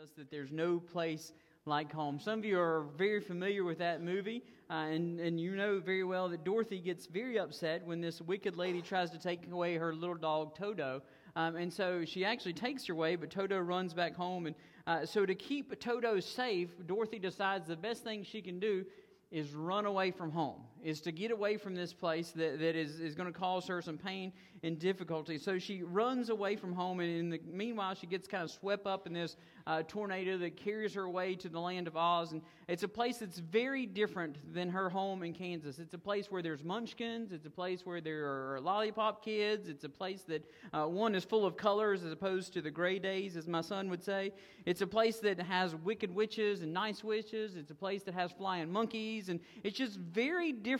us that there's no place like home. Some of you are very familiar with that movie, uh, and, and you know very well that Dorothy gets very upset when this wicked lady tries to take away her little dog, Toto. Um, and so she actually takes her away, but Toto runs back home. And uh, so to keep Toto safe, Dorothy decides the best thing she can do is run away from home, is to get away from this place that, that is, is going to cause her some pain and difficulty. So she runs away from home, and in the meanwhile, she gets kind of swept up in this uh, tornado that carries her away to the land of Oz. And it's a place that's very different than her home in Kansas. It's a place where there's munchkins, it's a place where there are lollipop kids, it's a place that uh, one is full of colors as opposed to the gray days, as my son would say. It's a place that has wicked witches and nice witches, it's a place that has flying monkeys, and it's just very different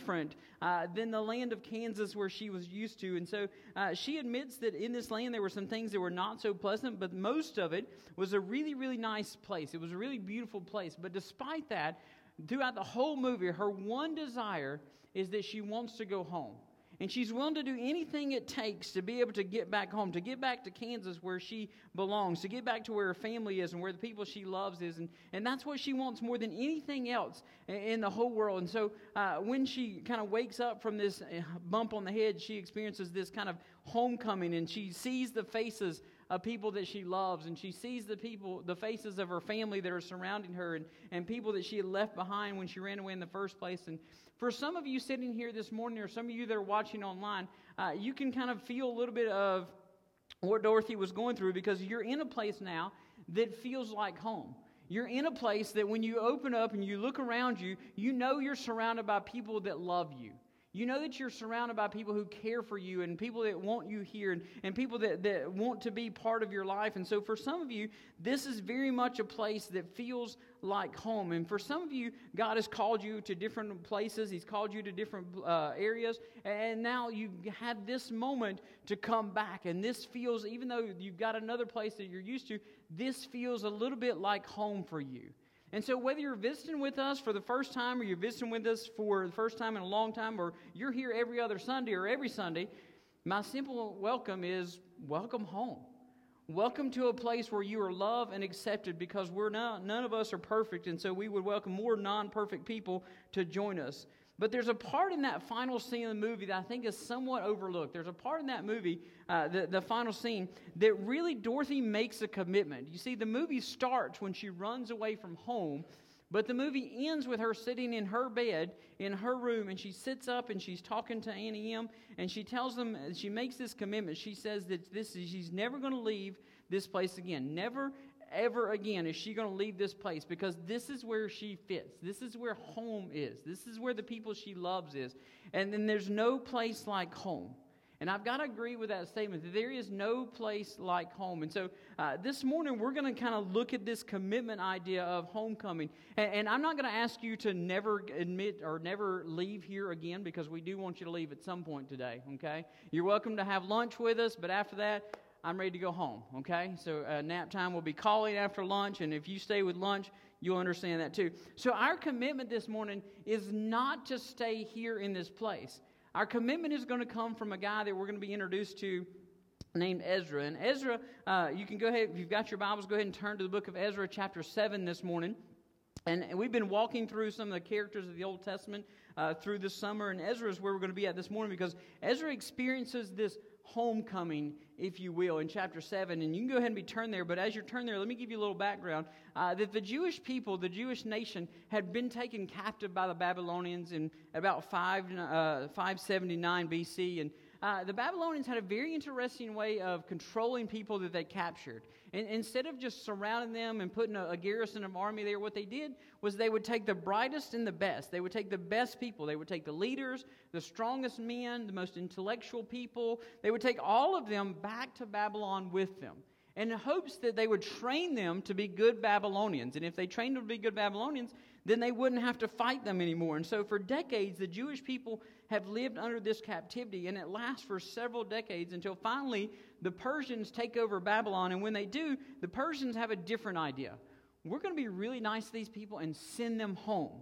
uh, than the land of Kansas where she was used to. And so uh, she admits that in this land there were some things that were not so pleasant, but most of it was a really, really nice place. It was a really beautiful place. But despite that, throughout the whole movie, her one desire is that she wants to go home. And she's willing to do anything it takes to be able to get back home, to get back to Kansas where she belongs, to get back to where her family is and where the people she loves is. And, and that's what she wants more than anything else in the whole world. And so uh, when she kind of wakes up from this uh, bump on the head, she experiences this kind of homecoming and she sees the faces of people that she loves and she sees the people the faces of her family that are surrounding her and, and people that she had left behind when she ran away in the first place and for some of you sitting here this morning, or some of you that are watching online, uh, you can kind of feel a little bit of what Dorothy was going through because you're in a place now that feels like home. You're in a place that when you open up and you look around you, you know you're surrounded by people that love you. You know that you're surrounded by people who care for you and people that want you here and, and people that, that want to be part of your life. And so, for some of you, this is very much a place that feels like home. And for some of you, God has called you to different places, He's called you to different uh, areas. And now you have this moment to come back. And this feels, even though you've got another place that you're used to, this feels a little bit like home for you. And so, whether you're visiting with us for the first time, or you're visiting with us for the first time in a long time, or you're here every other Sunday or every Sunday, my simple welcome is welcome home. Welcome to a place where you are loved and accepted because we're not, none of us are perfect, and so we would welcome more non perfect people to join us. But there's a part in that final scene of the movie that I think is somewhat overlooked. There's a part in that movie, uh, the, the final scene, that really Dorothy makes a commitment. You see, the movie starts when she runs away from home, but the movie ends with her sitting in her bed in her room, and she sits up and she's talking to Auntie Em And she tells them, she makes this commitment. She says that this is, she's never going to leave this place again. Never, ever again is she going to leave this place because this is where she fits. This is where home is. This is where the people she loves is. And then there's no place like home. And I've got to agree with that statement that there is no place like home. And so uh, this morning we're going to kind of look at this commitment idea of homecoming. And, and I'm not going to ask you to never admit or never leave here again because we do want you to leave at some point today, okay? You're welcome to have lunch with us, but after that, I'm ready to go home, okay? So uh, nap time will be calling after lunch, and if you stay with lunch, you'll understand that too. So our commitment this morning is not to stay here in this place. Our commitment is going to come from a guy that we're going to be introduced to named Ezra. And Ezra, uh, you can go ahead, if you've got your Bibles, go ahead and turn to the book of Ezra, chapter 7 this morning. And we've been walking through some of the characters of the Old Testament uh, through this summer, and Ezra is where we're going to be at this morning because Ezra experiences this homecoming, if you will, in chapter 7. And you can go ahead and be turned there, but as you're turned there, let me give you a little background. Uh, that the Jewish people, the Jewish nation, had been taken captive by the Babylonians in about 5, uh, 579 BC. And uh, the Babylonians had a very interesting way of controlling people that they captured. And instead of just surrounding them and putting a, a, garrison of army there, what they did was they would take the brightest and the best. They would take the best people. They would take the leaders, the strongest men, the most intellectual people. They would take all of them back to Babylon with them in hopes that they would train them to be good Babylonians. And if they trained them to be good Babylonians, then they wouldn't have to fight them anymore. And so, for decades, the Jewish people have lived under this captivity, and it lasts for several decades until finally the Persians take over Babylon. And when they do, the Persians have a different idea. We're going to be really nice to these people and send them home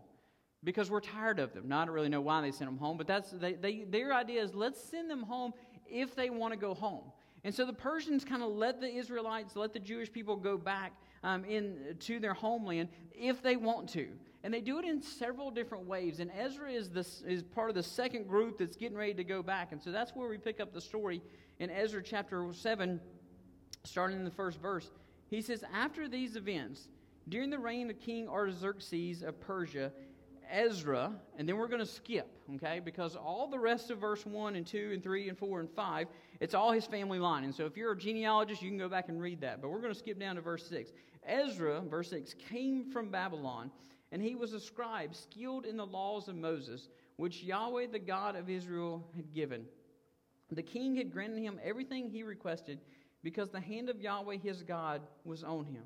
because we're tired of them. Now, I don't really know why they sent them home, but that's they, they, their idea is let's send them home if they want to go home. And so the Persians kind of let the Israelites, let the Jewish people go back um, in, to their homeland if they want to. And they do it in several different ways. And Ezra is, this, is part of the second group that's getting ready to go back. And so that's where we pick up the story in Ezra chapter 7, starting in the first verse. He says, After these events, during the reign of King Artaxerxes of Persia, Ezra, and then we're going to skip, okay? Because all the rest of verse 1 and 2 and 3 and 4 and 5, it's all his family line. And so if you're a genealogist, you can go back and read that. But we're going to skip down to verse 6. Ezra, verse 6, came from Babylon, and he was a scribe skilled in the laws of Moses, which Yahweh, the God of Israel, had given. The king had granted him everything he requested because the hand of Yahweh his God was on him.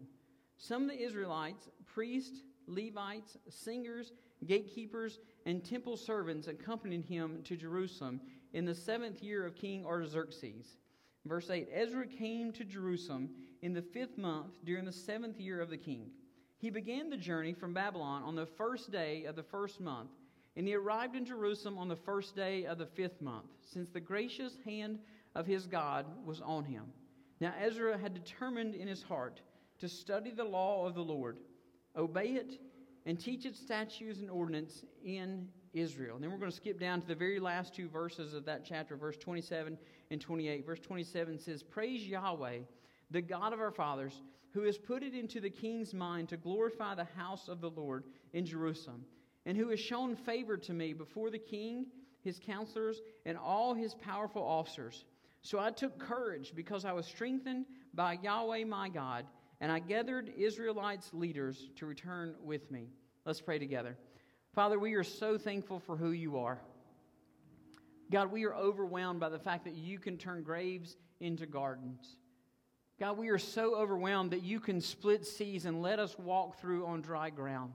Some of the Israelites, priests, Levites, singers, gatekeepers, and temple servants accompanied him to Jerusalem in the seventh year of King Artaxerxes. Verse 8 Ezra came to Jerusalem in the fifth month during the seventh year of the king. He began the journey from Babylon on the first day of the first month, and he arrived in Jerusalem on the first day of the fifth month, since the gracious hand of his God was on him. Now Ezra had determined in his heart to study the law of the Lord, obey it, and teach its statutes and ordinance in Israel. And then we're going to skip down to the very last two verses of that chapter, verse 27 and 28. Verse 27 says, Praise Yahweh, the God of our fathers, who has put it into the king's mind to glorify the house of the Lord in Jerusalem, and who has shown favor to me before the king, his counselors, and all his powerful officers. So I took courage because I was strengthened by Yahweh my God and I gathered Israelites' leaders to return with me. Let's pray together. Father, we are so thankful for who you are. God, we are overwhelmed by the fact that you can turn graves into gardens. God, we are so overwhelmed that you can split seas and let us walk through on dry ground.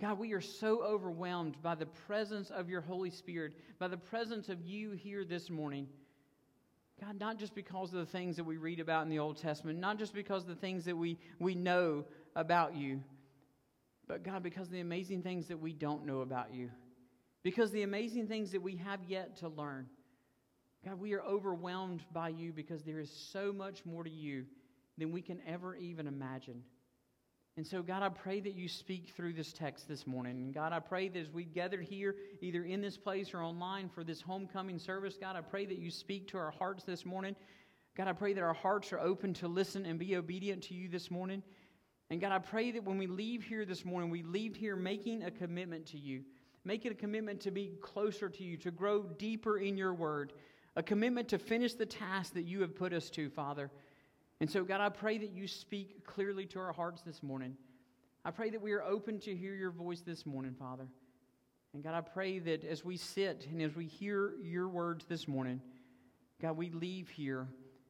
God, we are so overwhelmed by the presence of your Holy Spirit, by the presence of you here this morning. God, not just because of the things that we read about in the Old Testament, not just because of the things that we, we know about you, but God, because of the amazing things that we don't know about you, because the amazing things that we have yet to learn. God, we are overwhelmed by you because there is so much more to you than we can ever even imagine. And so, God, I pray that you speak through this text this morning. And God, I pray that as we gathered here, either in this place or online for this homecoming service, God, I pray that you speak to our hearts this morning. God, I pray that our hearts are open to listen and be obedient to you this morning. And God, I pray that when we leave here this morning, we leave here making a commitment to you, making a commitment to be closer to you, to grow deeper in your word, a commitment to finish the task that you have put us to, Father. And so, God, I pray that you speak clearly to our hearts this morning. I pray that we are open to hear your voice this morning, Father. And God, I pray that as we sit and as we hear your words this morning, God, we leave here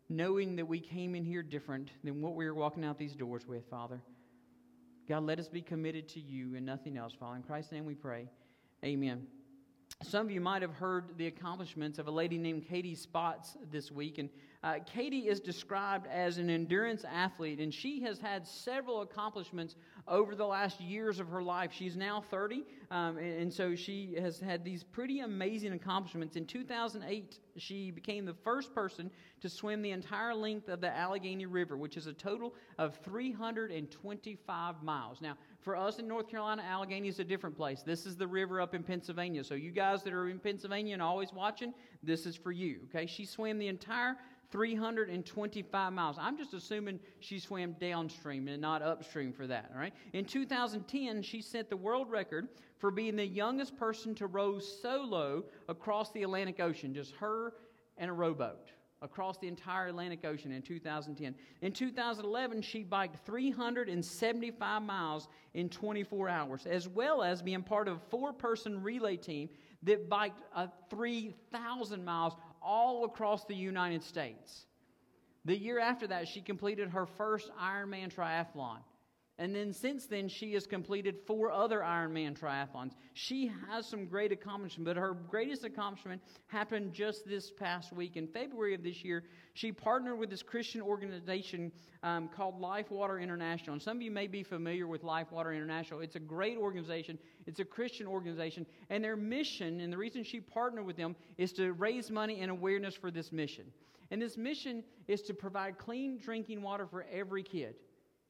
knowing that we came in here different than what we are walking out these doors with, Father. God, let us be committed to you and nothing else, Father. In Christ's name we pray. Amen. Some of you might have heard the accomplishments of a lady named Katie Spotz this week. And uh, Katie is described as an endurance athlete, and she has had several accomplishments over the last years of her life. She's now 30, um, and, and so she has had these pretty amazing accomplishments. In 2008, she became the first person to swim the entire length of the Allegheny River, which is a total of 325 miles. Now, for us in North Carolina, Allegheny is a different place. This is the river up in Pennsylvania. So, you guys that are in Pennsylvania and always watching, this is for you. Okay, she swam the entire 325 miles. I'm just assuming she swam downstream and not upstream for that, all right? In 2010, she set the world record for being the youngest person to row solo across the Atlantic Ocean, just her and a rowboat across the entire Atlantic Ocean in 2010. In 2011, she biked 375 miles in 24 hours, as well as being part of a four person relay team that biked uh, 3,000 miles all across the United States. The year after that, she completed her first Ironman triathlon. And then since then, she has completed four other Ironman triathlons. She has some great accomplishment, but her greatest accomplishment happened just this past week. In February of this year, she partnered with this Christian organization um, called Life Water International. And some of you may be familiar with Life Water International. It's a great organization, it's a Christian organization. And their mission, and the reason she partnered with them, is to raise money and awareness for this mission. And this mission is to provide clean drinking water for every kid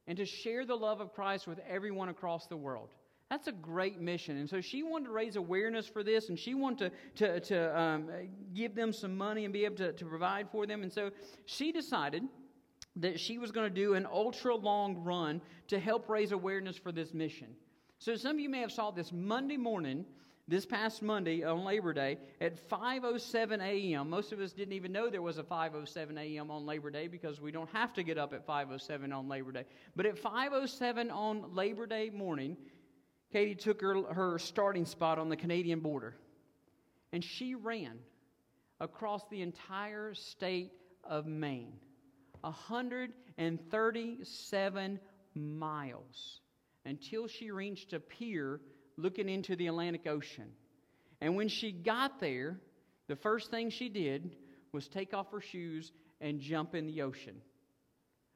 and to share the love of Christ with everyone across the world. That's a great mission. And so she wanted to raise awareness for this, and she wanted to, to, to um, give them some money and be able to, to provide for them. And so she decided that she was going to do an ultra long run to help raise awareness for this mission. So some of you may have saw this Monday morning this past Monday on Labor Day at 5:07 a.m. Most of us didn't even know there was a 5:07 a.m. on Labor Day because we don't have to get up at 5:07 on Labor Day. But at 5:07 on Labor Day morning, Katie took her, her starting spot on the Canadian border, and she ran across the entire state of Maine, 137 miles until she reached a pier looking into the Atlantic Ocean. And when she got there, the first thing she did was take off her shoes and jump in the ocean.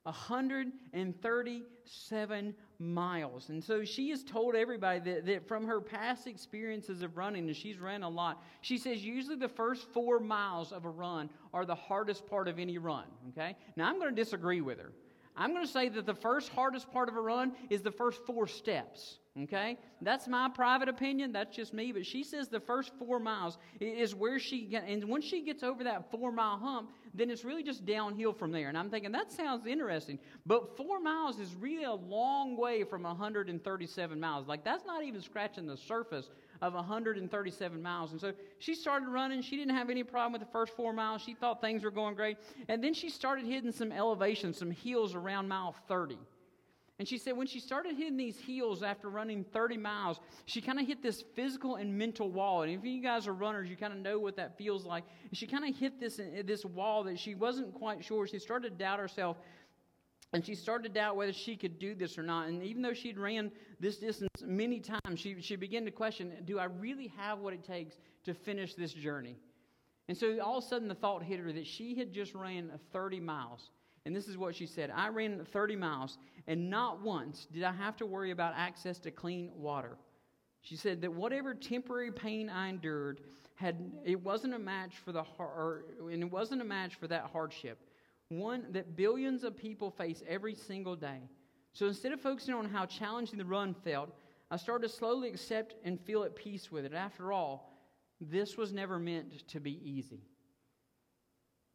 137 miles. And so she has told everybody that, that from her past experiences of running, and she's ran a lot, she says usually the first four miles of a run are the hardest part of any run. Okay? Now I'm going to disagree with her. I'm going to say that the first hardest part of a run is the first four steps. Okay? That's my private opinion. That's just me. But she says the first four miles is where she, and once she gets over that four mile hump, then it's really just downhill from there. And I'm thinking, that sounds interesting. But four miles is really a long way from 137 miles. Like, that's not even scratching the surface of 137 miles. And so she started running. She didn't have any problem with the first four miles. She thought things were going great. And then she started hitting some elevations, some hills around mile 30. And she said when she started hitting these heels after running 30 miles, she kind of hit this physical and mental wall. And if you guys are runners, you kind of know what that feels like. And she kind of hit this, this wall that she wasn't quite sure. She started to doubt herself. And she started to doubt whether she could do this or not. And even though she'd ran this distance many times, she, she began to question do I really have what it takes to finish this journey? And so all of a sudden the thought hit her that she had just ran 30 miles. And this is what she said I ran 30 miles, and not once did I have to worry about access to clean water. She said that whatever temporary pain I endured had it wasn't a match for the or, and it wasn't a match for that hardship, one that billions of people face every single day. So instead of focusing on how challenging the run felt, I started to slowly accept and feel at peace with it. After all, this was never meant to be easy.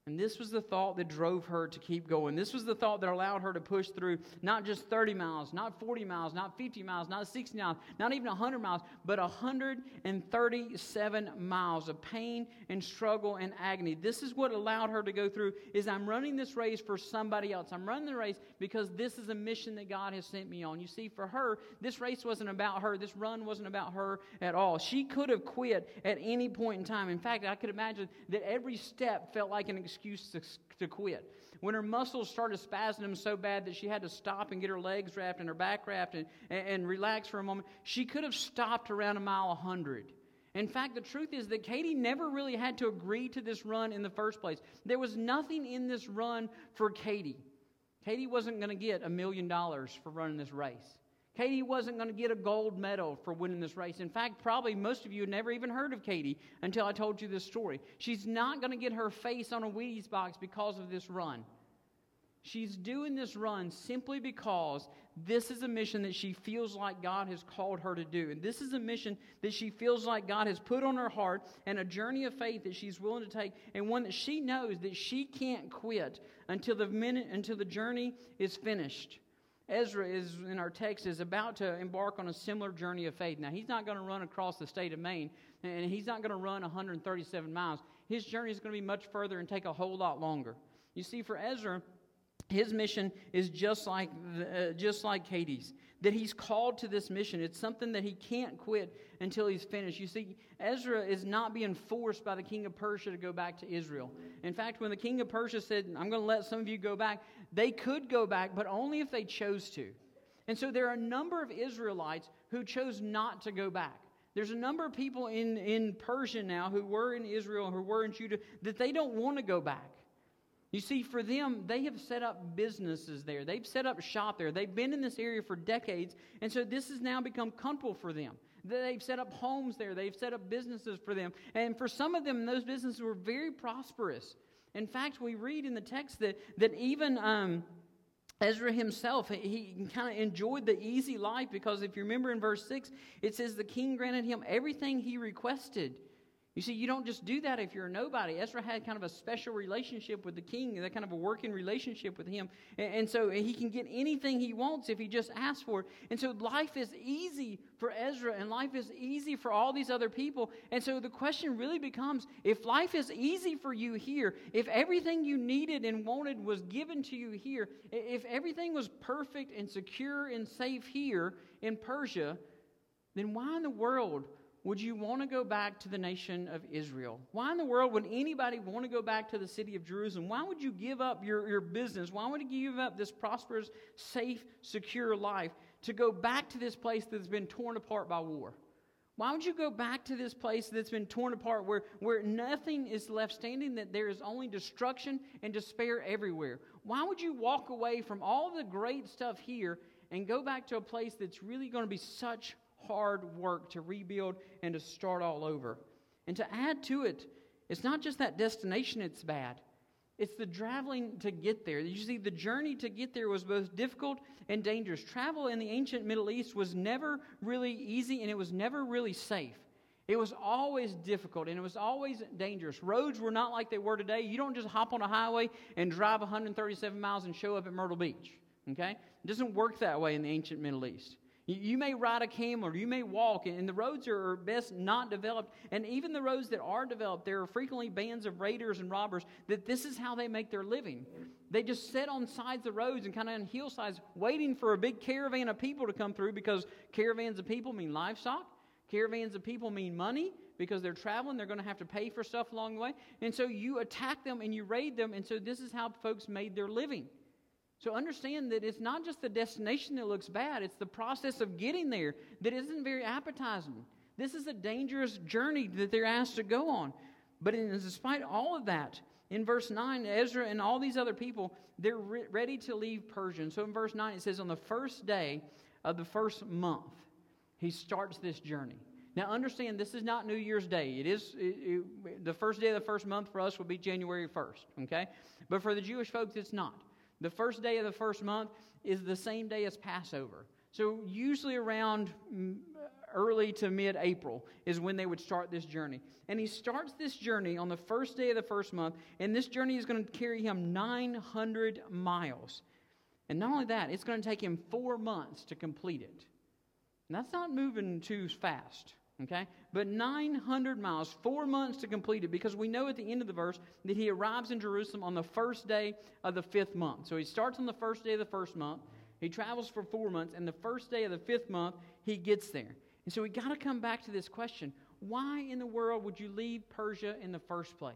And this was the thought that drove her to keep going. This was the thought that allowed her to push through not just 30 miles, not 40 miles, not 50 miles, not 60 miles, not even 100 miles, but 137 miles of pain and struggle and agony. This is what allowed her to go through is I'm running this race for somebody else. I'm running the race because this is a mission that God has sent me on. You see, for her, this race wasn't about her. This run wasn't about her at all. She could have quit at any point in time. In fact, I could imagine that every step felt like an excuse to, to quit. When her muscles started spasming so bad that she had to stop and get her legs wrapped and her back wrapped and, and, and relax for a moment, she could have stopped around a mile 100. In fact, the truth is that Katie never really had to agree to this run in the first place. There was nothing in this run for Katie. Katie wasn't going to get a million dollars for running this race. Katie wasn't going to get a gold medal for winning this race. In fact, probably most of you had never even heard of Katie until I told you this story. She's not going to get her face on a Wheaties box because of this run. She's doing this run simply because this is a mission that she feels like God has called her to do. And this is a mission that she feels like God has put on her heart and a journey of faith that she's willing to take and one that she knows that she can't quit until the minute until the journey is finished. Ezra is in our text is about to embark on a similar journey of faith. Now he's not going to run across the state of Maine, and he's not going to run 137 miles. His journey is going to be much further and take a whole lot longer. You see, for Ezra, his mission is just like uh, just like Katie's. That he's called to this mission. It's something that he can't quit until he's finished. You see, Ezra is not being forced by the king of Persia to go back to Israel. In fact, when the king of Persia said, "I'm going to let some of you go back," They could go back, but only if they chose to. And so there are a number of Israelites who chose not to go back. There's a number of people in, in Persia now who were in Israel, who were in Judah, that they don't want to go back. You see, for them, they have set up businesses there. They've set up shop there. They've been in this area for decades, and so this has now become comfortable for them. They've set up homes there. They've set up businesses for them. And for some of them, those businesses were very prosperous. In fact, we read in the text that, that even um, Ezra himself, he kind of enjoyed the easy life because if you remember in verse 6, it says the king granted him everything he requested. You see, you don't just do that if you're a nobody. Ezra had kind of a special relationship with the king, that kind of a working relationship with him. And, and, so he can get anything he wants if he just asks for it. And so life is easy for Ezra, and life is easy for all these other people. And so the question really becomes if life is easy for you here, if everything you needed and wanted was given to you here, if everything was perfect and secure and safe here in Persia, then why in the world would you want to go back to the nation of Israel? Why in the world would anybody want to go back to the city of Jerusalem? Why would you give up your, your business? Why would you give up this prosperous, safe, secure life to go back to this place that's been torn apart by war? Why would you go back to this place that's been torn apart where, where nothing is left standing, that there is only destruction and despair everywhere? Why would you walk away from all the great stuff here and go back to a place that's really going to be such hard work to rebuild and to start all over. And to add to it, it's not just that destination it's bad. It's the traveling to get there. You see, the journey to get there was both difficult and dangerous. Travel in the ancient Middle East was never really easy and it was never really safe. It was always difficult and it was always dangerous. Roads were not like they were today. You don't just hop on a highway and drive 137 miles and show up at Myrtle Beach. Okay? It doesn't work that way in the ancient Middle East. You may ride a camel or you may walk, and the roads are best not developed. And even the roads that are developed, there are frequently bands of raiders and robbers that this is how they make their living. They just sit on sides of roads and kind of on hillsides waiting for a big caravan of people to come through because caravans of people mean livestock. Caravans of people mean money because they're traveling. They're going to have to pay for stuff along the way. And so you attack them and you raid them. And so this is how folks made their living. So understand that it's not just the destination that looks bad, it's the process of getting there that isn't very appetizing. This is a dangerous journey that they're asked to go on. But in, despite all of that, in verse 9, Ezra and all these other people, they're re- ready to leave Persia. And so in verse 9, it says, On the first day of the first month, he starts this journey. Now, understand this is not New Year's Day. It is it, it, the first day of the first month for us will be January 1st, okay? But for the Jewish folks, it's not. The first day of the first month is the same day as Passover. So, usually around mm, early to mid April is when they would start this journey. And he starts this journey on the first day of the first month, and this journey is going to carry him 900 miles. And not only that, it's going to take him four months to complete it. And that's not moving too fast. Okay? But 900 miles, four months to complete it, because we know at the end of the verse that he arrives in Jerusalem on the first day of the fifth month. So he starts on the first day of the first month, he travels for four months, and the first day of the fifth month, he gets there. And so we got to come back to this question why in the world would you leave Persia in the first place?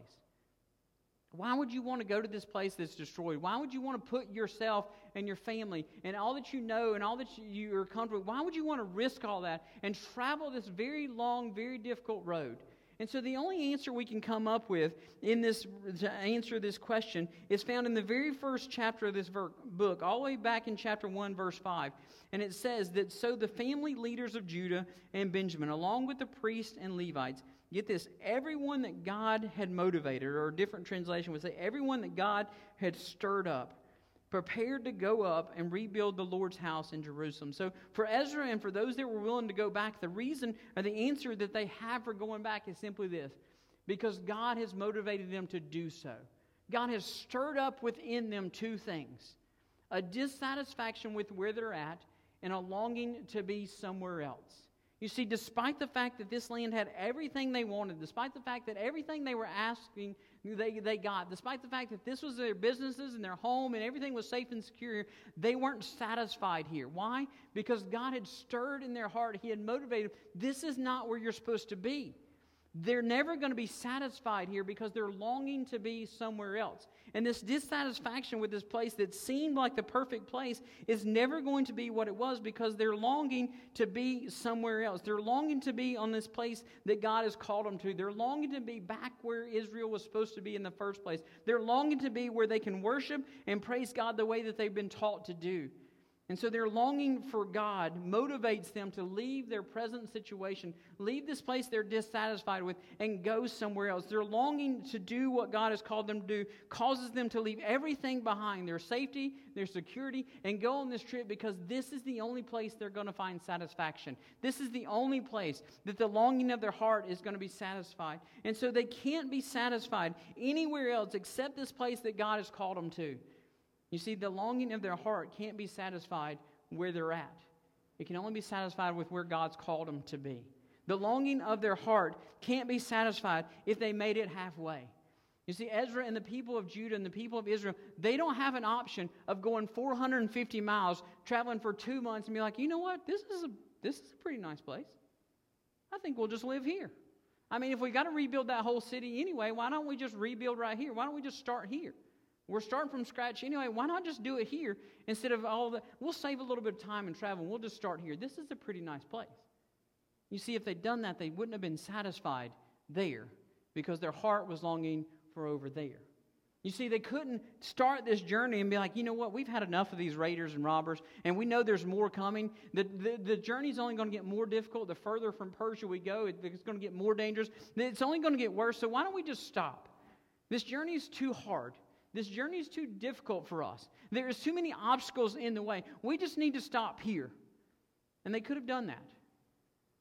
Why would you want to go to this place that's destroyed? Why would you want to put yourself and your family and all that you know and all that you are comfortable with? Why would you want to risk all that and travel this very long, very difficult road? And so the only answer we can come up with in this to answer this question is found in the very first chapter of this book, all the way back in chapter 1, verse 5. And it says that so the family leaders of Judah and Benjamin, along with the priests and Levites, Get this, everyone that God had motivated, or a different translation would say, everyone that God had stirred up, prepared to go up and rebuild the Lord's house in Jerusalem. So for Ezra and for those that were willing to go back, the reason or the answer that they have for going back is simply this because God has motivated them to do so. God has stirred up within them two things a dissatisfaction with where they're at and a longing to be somewhere else. You see, despite the fact that this land had everything they wanted, despite the fact that everything they were asking they, they got, despite the fact that this was their businesses and their home and everything was safe and secure they weren't satisfied here. Why? Because God had stirred in their heart, He had motivated, this is not where you're supposed to be. They're never going to be satisfied here because they're longing to be somewhere else. And this dissatisfaction with this place that seemed like the perfect place is never going to be what it was because they're longing to be somewhere else. They're longing to be on this place that God has called them to. They're longing to be back where Israel was supposed to be in the first place. They're longing to be where they can worship and praise God the way that they've been taught to do. And so their longing for God motivates them to leave their present situation, leave this place they're dissatisfied with, and go somewhere else. Their longing to do what God has called them to do causes them to leave everything behind their safety, their security, and go on this trip because this is the only place they're going to find satisfaction. This is the only place that the longing of their heart is going to be satisfied. And so they can't be satisfied anywhere else except this place that God has called them to. You see, the longing of their heart can't be satisfied where they're at. It can only be satisfied with where God's called them to be. The longing of their heart can't be satisfied if they made it halfway. You see, Ezra and the people of Judah and the people of Israel, they don't have an option of going 450 miles, traveling for two months, and be like, you know what? This is a, this is a pretty nice place. I think we'll just live here. I mean, if we got to rebuild that whole city anyway, why don't we just rebuild right here? Why don't we just start here? We're starting from scratch anyway. Why not just do it here instead of all the. We'll save a little bit of time and travel. We'll just start here. This is a pretty nice place. You see, if they'd done that, they wouldn't have been satisfied there because their heart was longing for over there. You see, they couldn't start this journey and be like, you know what, we've had enough of these raiders and robbers, and we know there's more coming. The, the, the journey's only going to get more difficult. The further from Persia we go, it's going to get more dangerous. It's only going to get worse, so why don't we just stop? This journey is too hard. This journey is too difficult for us. There's too many obstacles in the way. We just need to stop here. And they could have done that.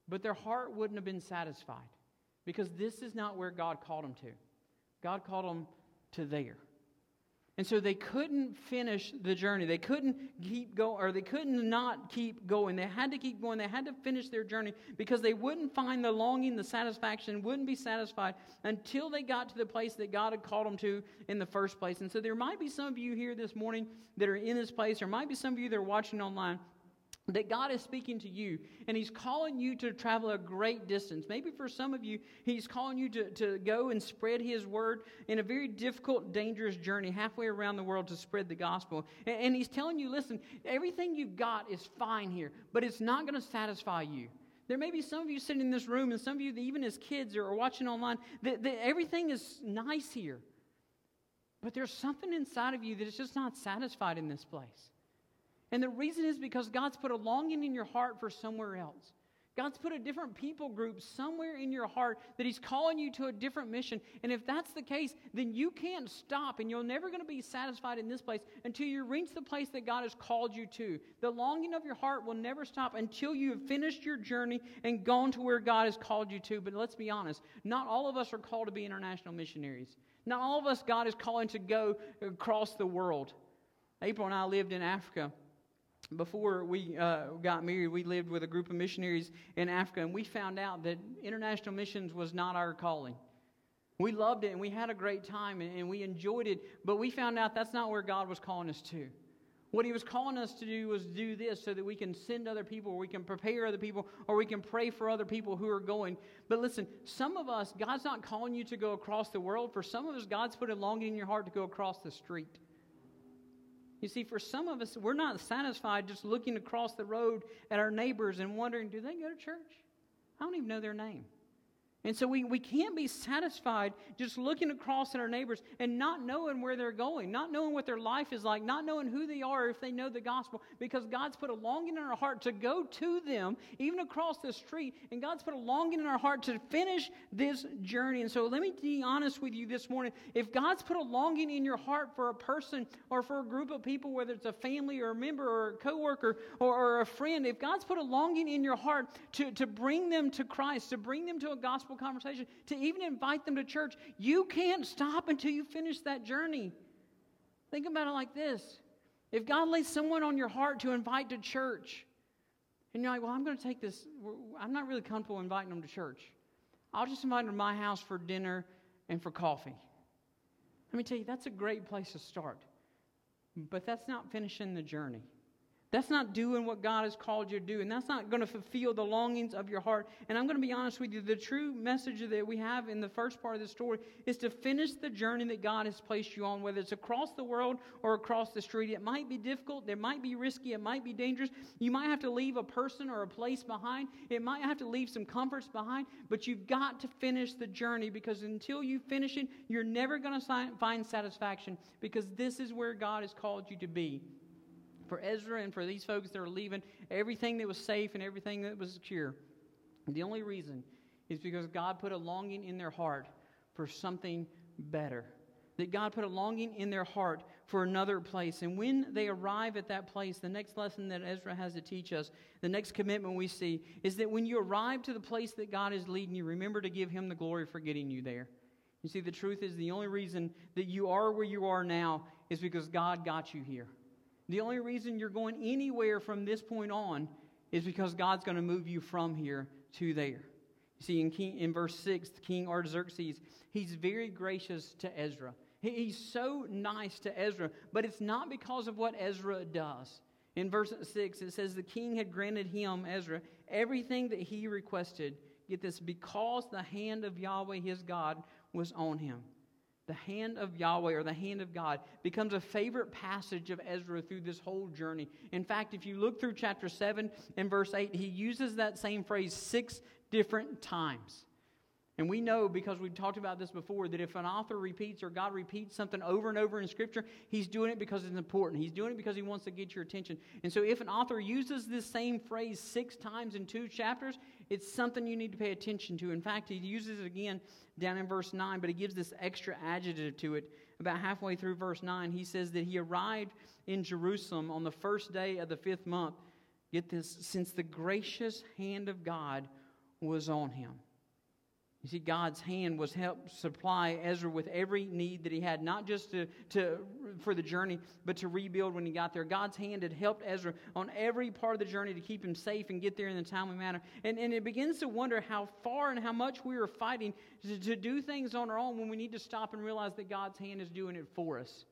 But their heart wouldn't have been satisfied because this is not where God called them to. God called them to there. And so they couldn't finish the journey. They couldn't keep going, or they couldn't not keep going. They had to keep going. They had to finish their journey because they wouldn't find the longing, the satisfaction, wouldn't be satisfied until they got to the place that God had called them to in the first place. And so there might be some of you here this morning that are in this place, or might be some of you that are watching online that God is speaking to you and He's calling you to travel a great distance. Maybe for some of you, He's calling you to, to go and spread His word in a very difficult, dangerous journey halfway around the world to spread the gospel. And, and He's telling you, listen, everything you've got is fine here, but it's not going to satisfy you. There may be some of you sitting in this room, and some of you, even as kids or watching online, that, that everything is nice here. But there's something inside of you that is just not satisfied in this place. And the reason is because God's put a longing in your heart for somewhere else. God's put a different people group somewhere in your heart that He's calling you to a different mission. And if that's the case, then you can't stop and you're never going to be satisfied in this place until you reach the place that God has called you to. The longing of your heart will never stop until you have finished your journey and gone to where God has called you to. But let's be honest, not all of us are called to be international missionaries. Not all of us, God is calling to go across the world. April and I lived in Africa before we uh, got married, we lived with a group of missionaries in Africa, and we found out that international missions was not our calling. We loved it and we had a great time and, and we enjoyed it, but we found out that's not where God was calling us to. What He was calling us to do was do this so that we can send other people, or we can prepare other people, or we can pray for other people who are going. But listen, some of us, God's not calling you to go across the world. For some of us, God's put a longing in your heart to go across the street. You see, for some of us, we're not satisfied just looking across the road at our neighbors and wondering, do they go to church? I don't even know their name. And so we, we can't be satisfied just looking across at our neighbors and not knowing where they're going, not knowing what their life is like, not knowing who they are if they know the gospel, because God's put a longing in our heart to go to them, even across the street, and God's put a longing in our heart to finish this journey. And so let me be honest with you this morning. If God's put a longing in your heart for a person or for a group of people, whether it's a family or a member or a coworker or, or a friend, if God's put a longing in your heart to, to bring them to Christ, to bring them to a gospel gospel conversation, to even invite them to church, you can't stop until you finish that journey. Think about it like this if God lays someone on your heart to invite to church, and you're like, well, I'm going to take this, I'm not really comfortable inviting them to church. I'll just invite them to my house for dinner and for coffee. Let me tell you, that's a great place to start. But that's not finishing the journey. That's not doing what God has called you to do, and that's not going to fulfill the longings of your heart. And I'm going to be honest with you the true message that we have in the first part of the story is to finish the journey that God has placed you on, whether it's across the world or across the street. It might be difficult, it might be risky, it might be dangerous. You might have to leave a person or a place behind, it might have to leave some comforts behind, but you've got to finish the journey because until you finish it, you're never going to find satisfaction because this is where God has called you to be for Ezra and for these folks that are leaving, everything that was safe and everything that was secure. The only reason is because God put a longing in their heart for something better. That God put a longing in their heart for another place. And when they arrive at that place, the next lesson that Ezra has to teach us, the next commitment we see, is that when you arrive to the place that God is leading you, remember to give Him the glory for getting you there. You see, the truth is the only reason that you are where you are now is because God got you here. The only reason you're going anywhere from this point on is because God's going to move you from here to there. You see, in, King, in verse 6, King Artaxerxes, he's very gracious to Ezra. He, he's so nice to Ezra, but it's not because of what Ezra does. In verse 6, it says, The king had granted him, Ezra, everything that he requested. Get this, because the hand of Yahweh his God was on him the hand of Yahweh or the hand of God becomes a favorite passage of Ezra through this whole journey. In fact, if you look through chapter 7 and verse 8, he uses that same phrase six different times. And we know because we've talked about this before that if an author repeats or God repeats something over and over in Scripture, he's doing it because it's important. He's doing it because he wants to get your attention. And so if an author uses this same phrase six times in two chapters, it's something you need to pay attention to. In fact, he uses it again down in verse 9, but he gives this extra adjective to it. About halfway through verse 9, he says that he arrived in Jerusalem on the first day of the fifth month. Get this, since the gracious hand of God was on him. You see, God's hand was help supply Ezra with every need that he had, not just to, to, for the journey, but to rebuild when he got there. God's hand had helped Ezra on every part of the journey to keep him safe and get there in a timely manner. And, and it begins to wonder how far and how much we are fighting to, to do things on our own when we need to stop and realize that God's hand is doing it for us.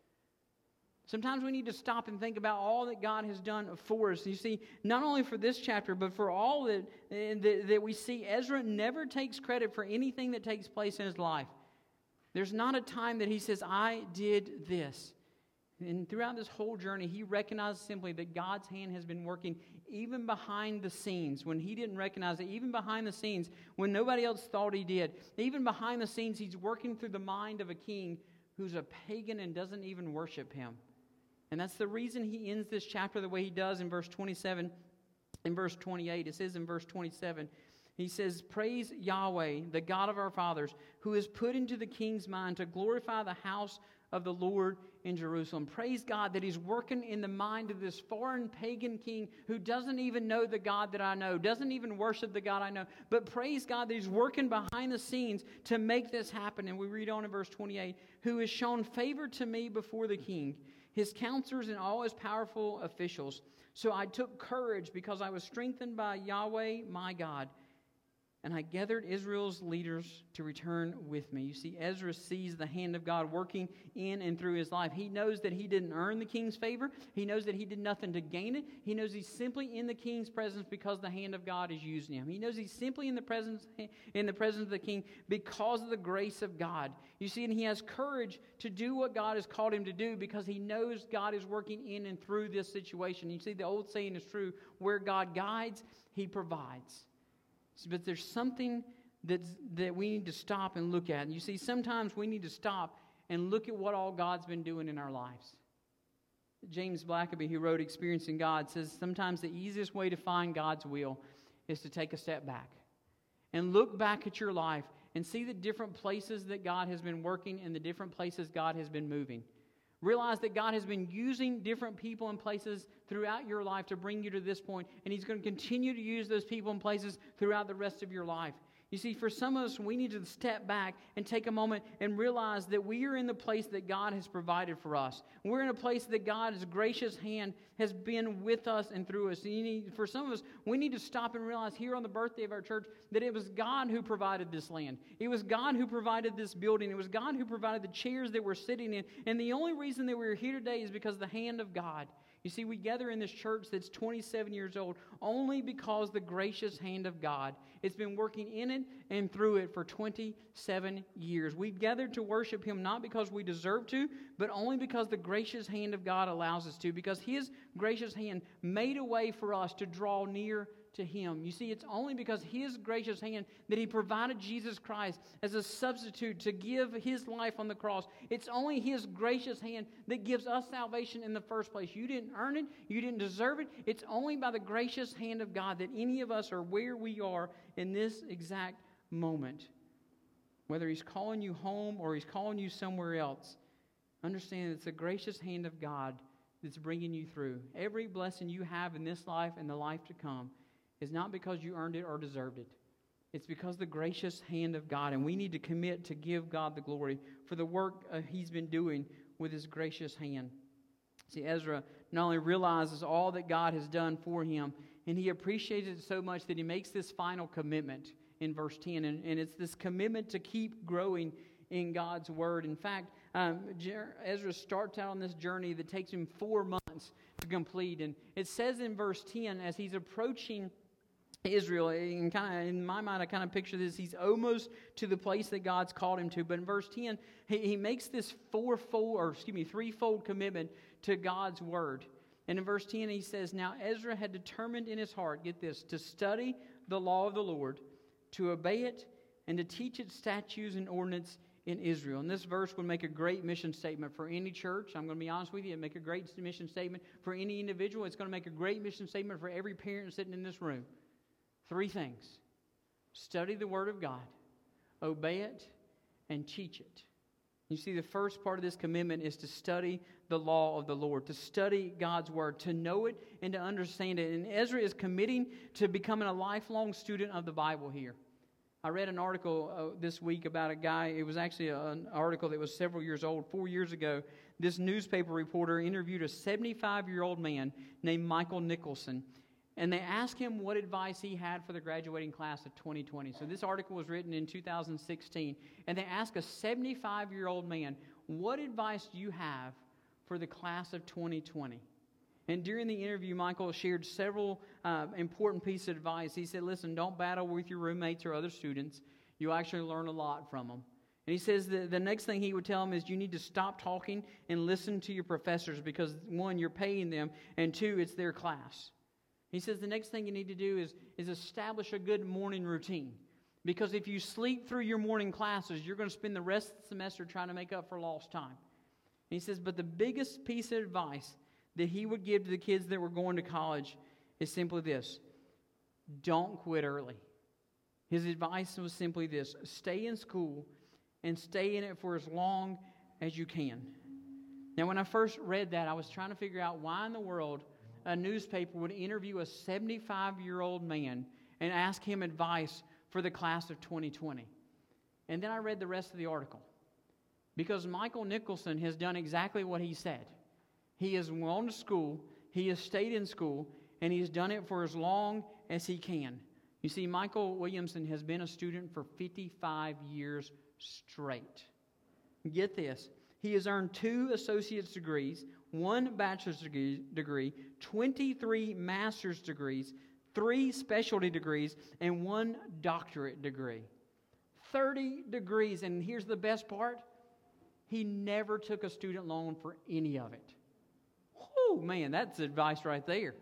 Sometimes we need to stop and think about all that God has done for us. You see, not only for this chapter, but for all that, eh, that, that, we see, Ezra never takes credit for anything that takes place in his life. There's not a time that he says, I did this. And throughout this whole journey, he recognized simply that God's hand has been working even behind the scenes when he didn't recognize it, even behind the scenes when nobody else thought he did. Even behind the scenes, he's working through the mind of a king who's a pagan and doesn't even worship him. And that's the reason he ends this chapter the way he does in verse 27 in verse 28. It says in verse 27, he says, Praise Yahweh, the God of our fathers, who has put into the king's mind to glorify the house of the Lord in Jerusalem. Praise God that He's working in the mind of this foreign pagan king who doesn't even know the God that I know, doesn't even worship the God I know. But praise God that He's working behind the scenes to make this happen. And we read on in verse 28 who has shown favor to me before the king his counselors, and all his powerful officials. So I took courage because I was strengthened by Yahweh my God and I gathered Israel's leaders to return with me. You see, Ezra sees the hand of God working in and through his life. He knows that he didn't earn the king's favor. He knows that he did nothing to gain it. He knows he's simply in the king's presence because the hand of God is using him. He knows he's simply in the presence in the presence of the king because of the grace of God. You see, and he has courage to do what God has called him to do because he knows God is working in and through this situation. You see, the old saying is true: where God guides, he provides. But there's something that's, that we need to stop and look at. And you see, sometimes we need to stop and look at what all God's been doing in our lives. James Blackaby, who wrote Experiencing God, says sometimes the easiest way to find God's will is to take a step back and look back at your life and see the different places that God has been working and the different places God has been moving. Realize that God has been using different people and places throughout your life to bring you to this point, and He's going to continue to use those people and places throughout the rest of your life. You see, for some of us, we need to step back and take a moment and realize that we are in the place that God has provided for us. We're in a place that God's gracious hand has been with us and through us. And need, for some of us, we need to stop and realize here on the birthday of our church that it was God who provided this land. It was God who provided this building. It was God who provided the chairs that we're sitting in. And the only reason that we're here today is because the hand of God. You see, we gather in this church that's 27 years old only because the gracious hand of God. It's been working in it and through it for 27 years. We've gathered to worship Him not because we deserve to, but only because the gracious hand of God allows us to, because His gracious hand made a way for us to draw near to Him. You see, it's only because His gracious hand that He provided Jesus Christ as a substitute to give His life on the cross. It's only His gracious hand that gives us salvation in the first place. You didn't earn it, you didn't deserve it. It's only by the gracious hand of God that any of us are where we are in this exact moment. Whether He's calling you home or He's calling you somewhere else, understand it's the gracious hand of God that's bringing you through. Every blessing you have in this life and the life to come is not because you earned it or deserved it. It's because the gracious hand of God, and we need to commit to give God the glory for the work uh, He's been doing with His gracious hand. See, Ezra not only realizes all that God has done for him, and he appreciates it so much that he makes this final commitment in verse 10. And, and it's this commitment to keep growing in God's Word. In fact, um, Ezra starts out on this journey that takes him four months to complete. And it says in verse 10, as he's approaching Israel, in, kind of, in my mind, I kind of picture this. He's almost to the place that God's called him to. But in verse 10, he, he makes this fourfold, or excuse me, threefold commitment to God's word. And in verse 10, he says, Now Ezra had determined in his heart, get this, to study the law of the Lord, to obey it, and to teach its statutes and ordinance in Israel. And this verse would make a great mission statement for any church. I'm going to be honest with you. It'd make a great mission statement for any individual. It's going to make a great mission statement for every parent sitting in this room. Three things study the Word of God, obey it, and teach it. You see, the first part of this commitment is to study the law of the Lord, to study God's Word, to know it and to understand it. And Ezra is committing to becoming a lifelong student of the Bible here. I read an article uh, this week about a guy. It was actually a, an article that was several years old, four years ago. This newspaper reporter interviewed a 75 year old man named Michael Nicholson and they asked him what advice he had for the graduating class of 2020. So this article was written in 2016, and they asked a 75 year old man, What advice do you have for the class of 2020? And during the interview, Michael shared several uh, important pieces of advice. He said, Listen, don't battle with your roommates or other students. You'll actually learn a lot from them. And he says the next thing he would tell them is you need to stop talking and listen to your professors because, one, you're paying them, and two, it's their class. He says the next thing you need to do is, is establish a good morning routine. Because if you sleep through your morning classes, you're going to spend the rest of the semester trying to make up for lost time. And he says, but the biggest piece of advice that he would give to the kids that were going to college is simply this don't quit early. His advice was simply this stay in school and stay in it for as long as you can. Now, when I first read that, I was trying to figure out why in the world a newspaper would interview a 75 year old man and ask him advice for the class of 2020. And then I read the rest of the article. Because Michael Nicholson has done exactly what he said. He has gone to school, he has stayed in school, and he has done it for as long as he can. You see, Michael Williamson has been a student for 55 years straight. Get this. He has earned two associate's degrees, one bachelor's degree, 23 master's degrees, three specialty degrees, and one doctorate degree. 30 degrees. And here's the best part he never took a student loan for any of it. Oh, man, that's advice right there.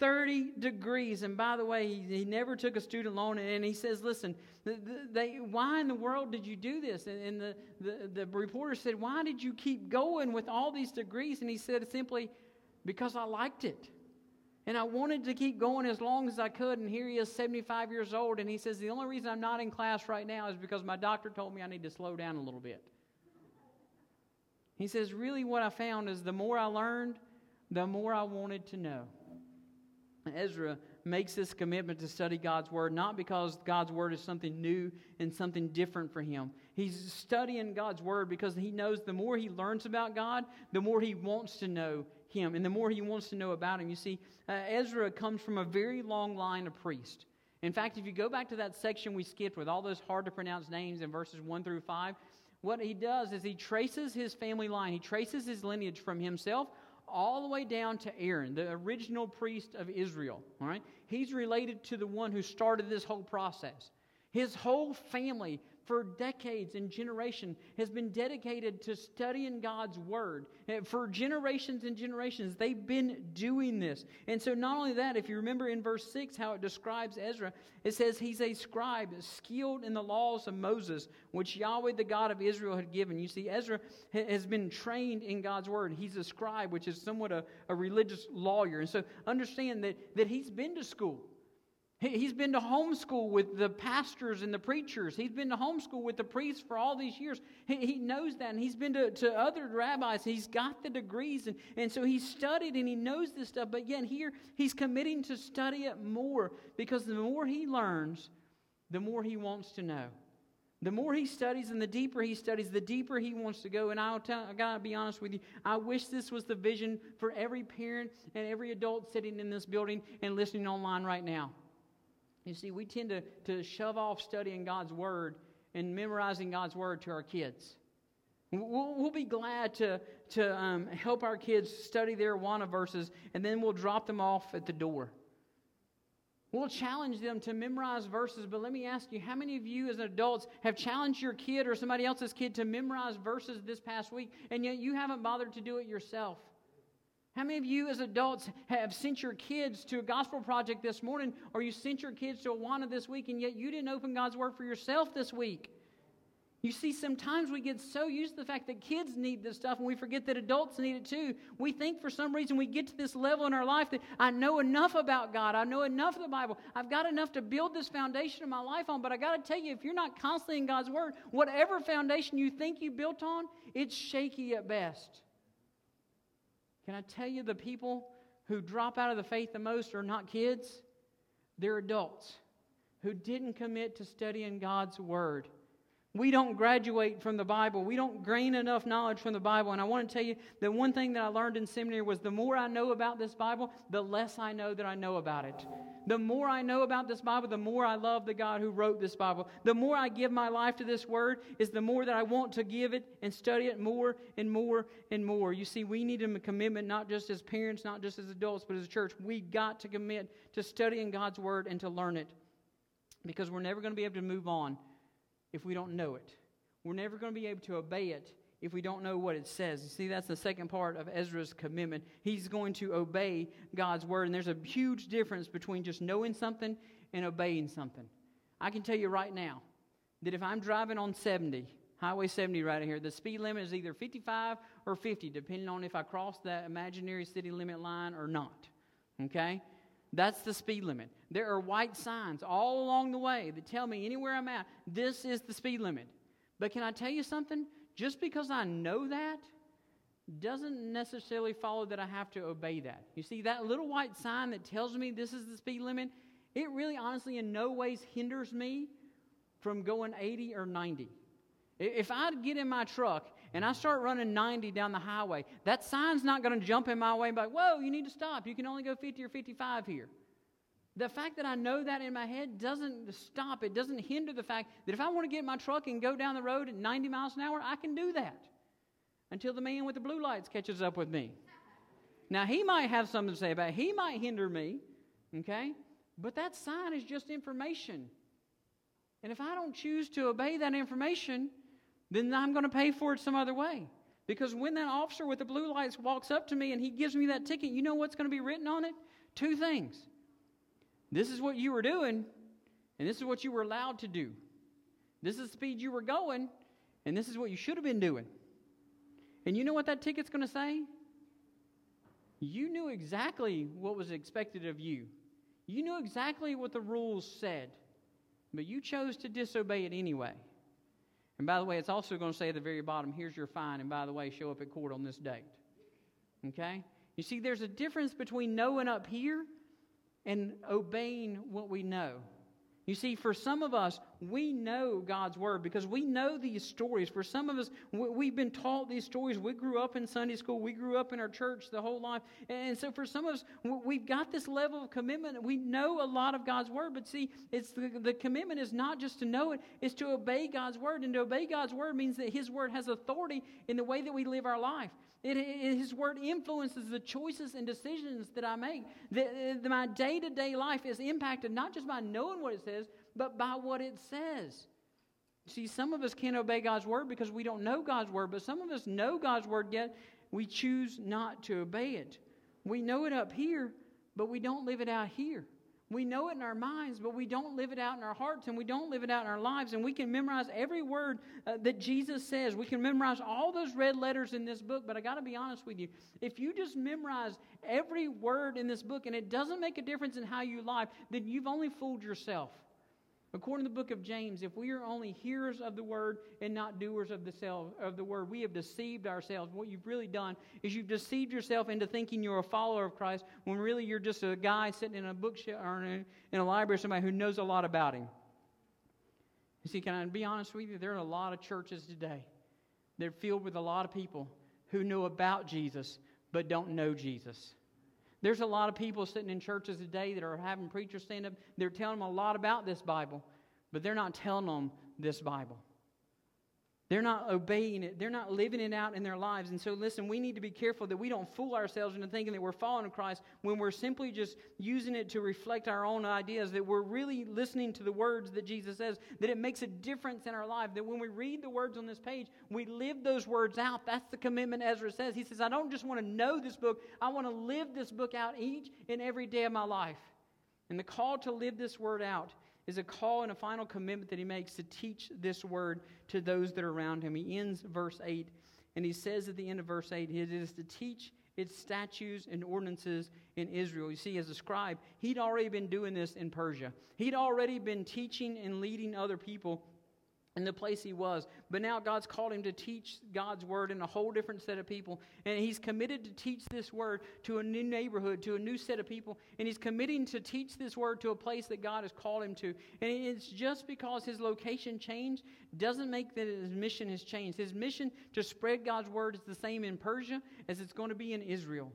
30 degrees. And by the way, he, he never took a student loan. And he says, listen, they, why in the world did you do this? And, and the, the, the reporter said, why did you keep going with all these degrees? And he said simply, because I liked it. And I wanted to keep going as long as I could. And here he is, 75 years old. And he says, The only reason I'm not in class right now is because my doctor told me I need to slow down a little bit. He says, Really, what I found is the more I learned, the more I wanted to know. Ezra makes this commitment to study God's Word, not because God's Word is something new and something different for him. He's studying God's Word because he knows the more he learns about God, the more he wants to know Him, and the more he wants to know about Him. You see, uh, Ezra comes from a very long line of priests. In fact, if you go back to that section we skipped with all those hard to pronounce names in verses 1 through 5, what he does is he traces his family line, he traces his lineage from himself all the way down to Aaron, the original priest of Israel. All right? He's related to the one who started this whole process. His whole family for decades and generation has been dedicated to studying God's Word. Eh, for generations and generations, they've been doing this. And so, not only that, if you remember in verse 6 how it describes Ezra, it says he's a scribe skilled in the laws of Moses, which Yahweh, the God of Israel, had given. You see, Ezra has been trained in God's Word. He's a scribe, which is somewhat a, a religious lawyer. And so, understand that, that he's been to school. He's been to homeschool with the pastors and the preachers. He's been to homeschool with the priests for all these years. He, he knows that. And he's been to, to other rabbis. He's got the degrees. And, and so he's studied and he knows this stuff. But yet, here, he's committing to study it more because the more he learns, the more he wants to know. The more he studies and the deeper he studies, the deeper he wants to go. And I'll tell, I gotta be honest with you, I wish this was the vision for every parent and every adult sitting in this building and listening online right now. You see, we tend to, to shove off studying God's Word and memorizing God's Word to our kids. We'll, we'll be glad to, to um, help our kids study their Awana verses, and then we'll drop them off at the door. We'll challenge them to memorize verses, but let me ask you how many of you as adults have challenged your kid or somebody else's kid to memorize verses this past week, and yet you haven't bothered to do it yourself? How many of you as adults have sent your kids to a gospel project this morning, or you sent your kids to Awana this week, and yet you didn't open God's Word for yourself this week? You see, sometimes we get so used to the fact that kids need this stuff and we forget that adults need it too. We think for some reason we get to this level in our life that I know enough about God, I know enough of the Bible, I've got enough to build this foundation of my life on. But I got to tell you, if you're not constantly in God's Word, whatever foundation you think you built on, it's shaky at best. Can I tell you the people who drop out of the faith the most are not kids? They're adults who didn't commit to studying God's Word. We don't graduate from the Bible. We don't gain enough knowledge from the Bible. And I want to tell you that one thing that I learned in seminary was the more I know about this Bible, the less I know that I know about it. The more I know about this Bible, the more I love the God who wrote this Bible. The more I give my life to this Word, is the more that I want to give it and study it more and more and more. You see, we need a commitment not just as parents, not just as adults, but as a church. We got to commit to studying God's Word and to learn it because we're never going to be able to move on if we don't know it. We're never going to be able to obey it if we don't know what it says. You see, that's the second part of Ezra's commitment. He's going to obey God's word, and there's a huge difference between just knowing something and obeying something. I can tell you right now that if I'm driving on 70, Highway 70 right here, the speed limit is either 55 or 50, depending on if I cross that imaginary city limit line or not. Okay? That's the speed limit. There are white signs all along the way that tell me anywhere I'm at, this is the speed limit. But can I tell you something? Just because I know that doesn't necessarily follow that I have to obey that. You see, that little white sign that tells me this is the speed limit, it really honestly in no ways hinders me from going 80 or 90. If I get in my truck and I start running 90 down the highway, that sign's not going to jump in my way and be like, whoa, you need to stop. You can only go 50 or 55 here. The fact that I know that in my head doesn't stop, it doesn't hinder the fact that if I want to get my truck and go down the road at 90 miles an hour, I can do that until the man with the blue lights catches up with me. Now, he might have something to say about it, he might hinder me, okay? But that sign is just information. And if I don't choose to obey that information, then I'm going to pay for it some other way. Because when that officer with the blue lights walks up to me and he gives me that ticket, you know what's going to be written on it? Two things. This is what you were doing, and this is what you were allowed to do. This is the speed you were going, and this is what you should have been doing. And you know what that ticket's going to say? You knew exactly what was expected of you. You knew exactly what the rules said, but you chose to disobey it anyway. And by the way, it's also going to say at the very bottom, here's your fine, and by the way, show up at court on this date. Okay? You see, there's a difference between knowing up here and obeying what we know. You see, for some of us, we know God's Word because we know these stories. For some of us, we've been taught these stories. We grew up in Sunday school, we grew up in our church the whole life. And so for some of us, we've got this level of commitment. We know a lot of God's Word, but see, it's the, the commitment is not just to know it, it's to obey God's Word. And to obey God's Word means that His Word has authority in the way that we live our life. It, it, his word influences the choices and decisions that I make. The, the, my day to day life is impacted not just by knowing what it says, but by what it says. See, some of us can't obey God's word because we don't know God's word, but some of us know God's word, yet we choose not to obey it. We know it up here, but we don't live it out here. We know it in our minds, but we don't live it out in our hearts and we don't live it out in our lives. And we can memorize every word uh, that Jesus says. We can memorize all those red letters in this book. But I got to be honest with you. If you just memorize every word in this book and it doesn't make a difference in how you live, then you've only fooled yourself. According to the book of James, if we are only hearers of the word and not doers of the, self, of the word, we have deceived ourselves. What you've really done is you've deceived yourself into thinking you're a follower of Christ when really you're just a guy sitting in a bookshelf or in a, library, somebody who knows a lot about him. You see, can I be honest with you? There are a lot of churches today that are filled with a lot of people who know about Jesus but don't know Jesus. There's a lot of people sitting in churches today that are having preachers stand up. They're telling them a lot about this Bible, but they're not telling them this Bible. They're not obeying it. They're not living it out in their lives. And so, listen, we need to be careful that we don't fool ourselves into thinking that we're following Christ when we're simply just using it to reflect our own ideas, that we're really listening to the words that Jesus says, that it makes a difference in our life, that when we read the words on this page, we live those words out. That's the commitment Ezra says. He says, I don't just want to know this book, I want to live this book out each and every day of my life. And the call to live this word out is a call and a final commitment that he makes to teach this word to those that are around him. He ends verse 8, and he says at the end of verse 8, it is to teach its statutes and ordinances in Israel. You see, as a scribe, he'd already been doing this in Persia. He'd already been teaching and leading other people in the place he was. But now God's called him to teach God's word in a whole different set of people. And he's committed to teach this word to a new neighborhood, to a new set of people. And he's committing to teach this word to a place that God has called him to. And it's just because his location changed doesn't make that his mission has changed. His mission to spread God's word is the same in Persia as it's going to be in Israel.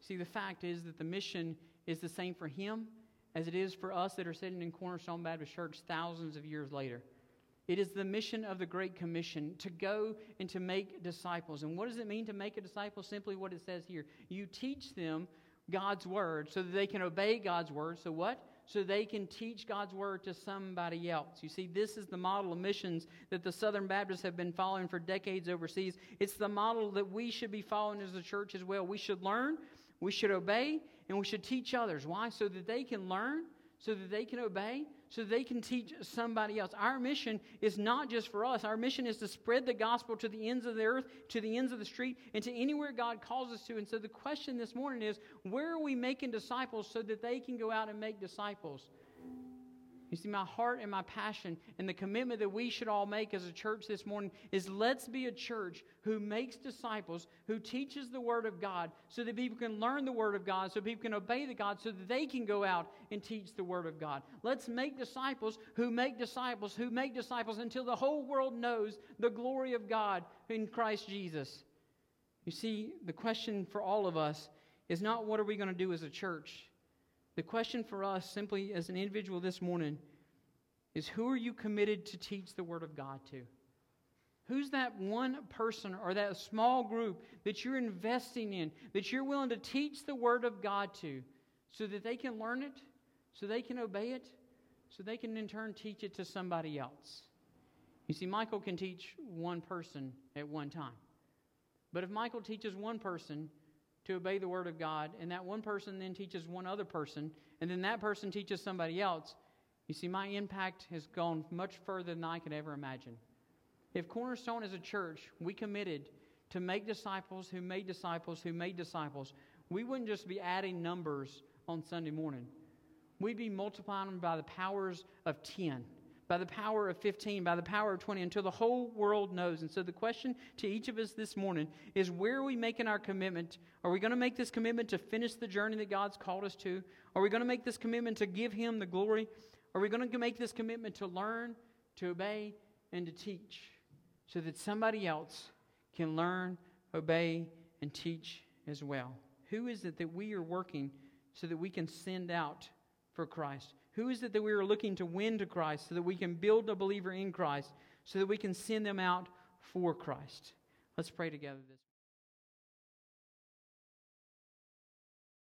See, the fact is that the mission is the same for him as it is for us that are sitting in Cornerstone Baptist Church thousands of years later. It is the mission of the Great Commission to go and to make disciples. And what does it mean to make a disciple? Simply what it says here. You teach them God's word so that they can obey God's word. So what? So they can teach God's word to somebody else. You see, this is the model of missions that the Southern Baptists have been following for decades overseas. It's the model that we should be following as a church as well. We should learn, we should obey, and we should teach others. Why? So that they can learn, so that they can obey, so they can teach somebody else. Our mission is not just for us. Our mission is to spread the gospel to the ends of the earth, to the ends of the street, and to anywhere God calls us to. And so the question this morning is where are we making disciples so that they can go out and make disciples? You see, my heart and my passion and the commitment that we should all make as a church this morning is let's be a church who makes disciples, who teaches the Word of God so that people can learn the Word of God, so people can obey the God, so that they can go out and teach the Word of God. Let's make disciples who make disciples, who make disciples until the whole world knows the glory of God in Christ Jesus. You see, the question for all of us is not what are we going to do as a church? The question for us, simply as an individual this morning, is who are you committed to teach the Word of God to? Who's that one person or that small group that you're investing in, that you're willing to teach the Word of God to, so that they can learn it, so they can obey it, so they can in turn teach it to somebody else? You see, Michael can teach one person at one time. But if Michael teaches one person, to obey the Word of God, and that one person then teaches one other person, and then that person teaches somebody else, you see, my impact has gone much further than I could ever imagine. If Cornerstone as a church, we committed to make disciples who made disciples who made disciples, we wouldn't just be adding numbers on Sunday morning. We'd be multiplying them by the powers of 10 by the power of 15, by the power of 20, until the whole world knows. And so the question to each of us this morning is where are we making our commitment? Are we going to make this commitment to finish the journey that God's called us to? Are we going to make this commitment to give Him the glory? Are we going to make this commitment to learn, to obey, and to teach so that somebody else can learn, obey, and teach as well? Who is it that we are working so that we can send out for Christ? Who is it that we are looking to win to Christ so that we can build a believer in Christ, so that we can send them out for Christ? Let's pray together this.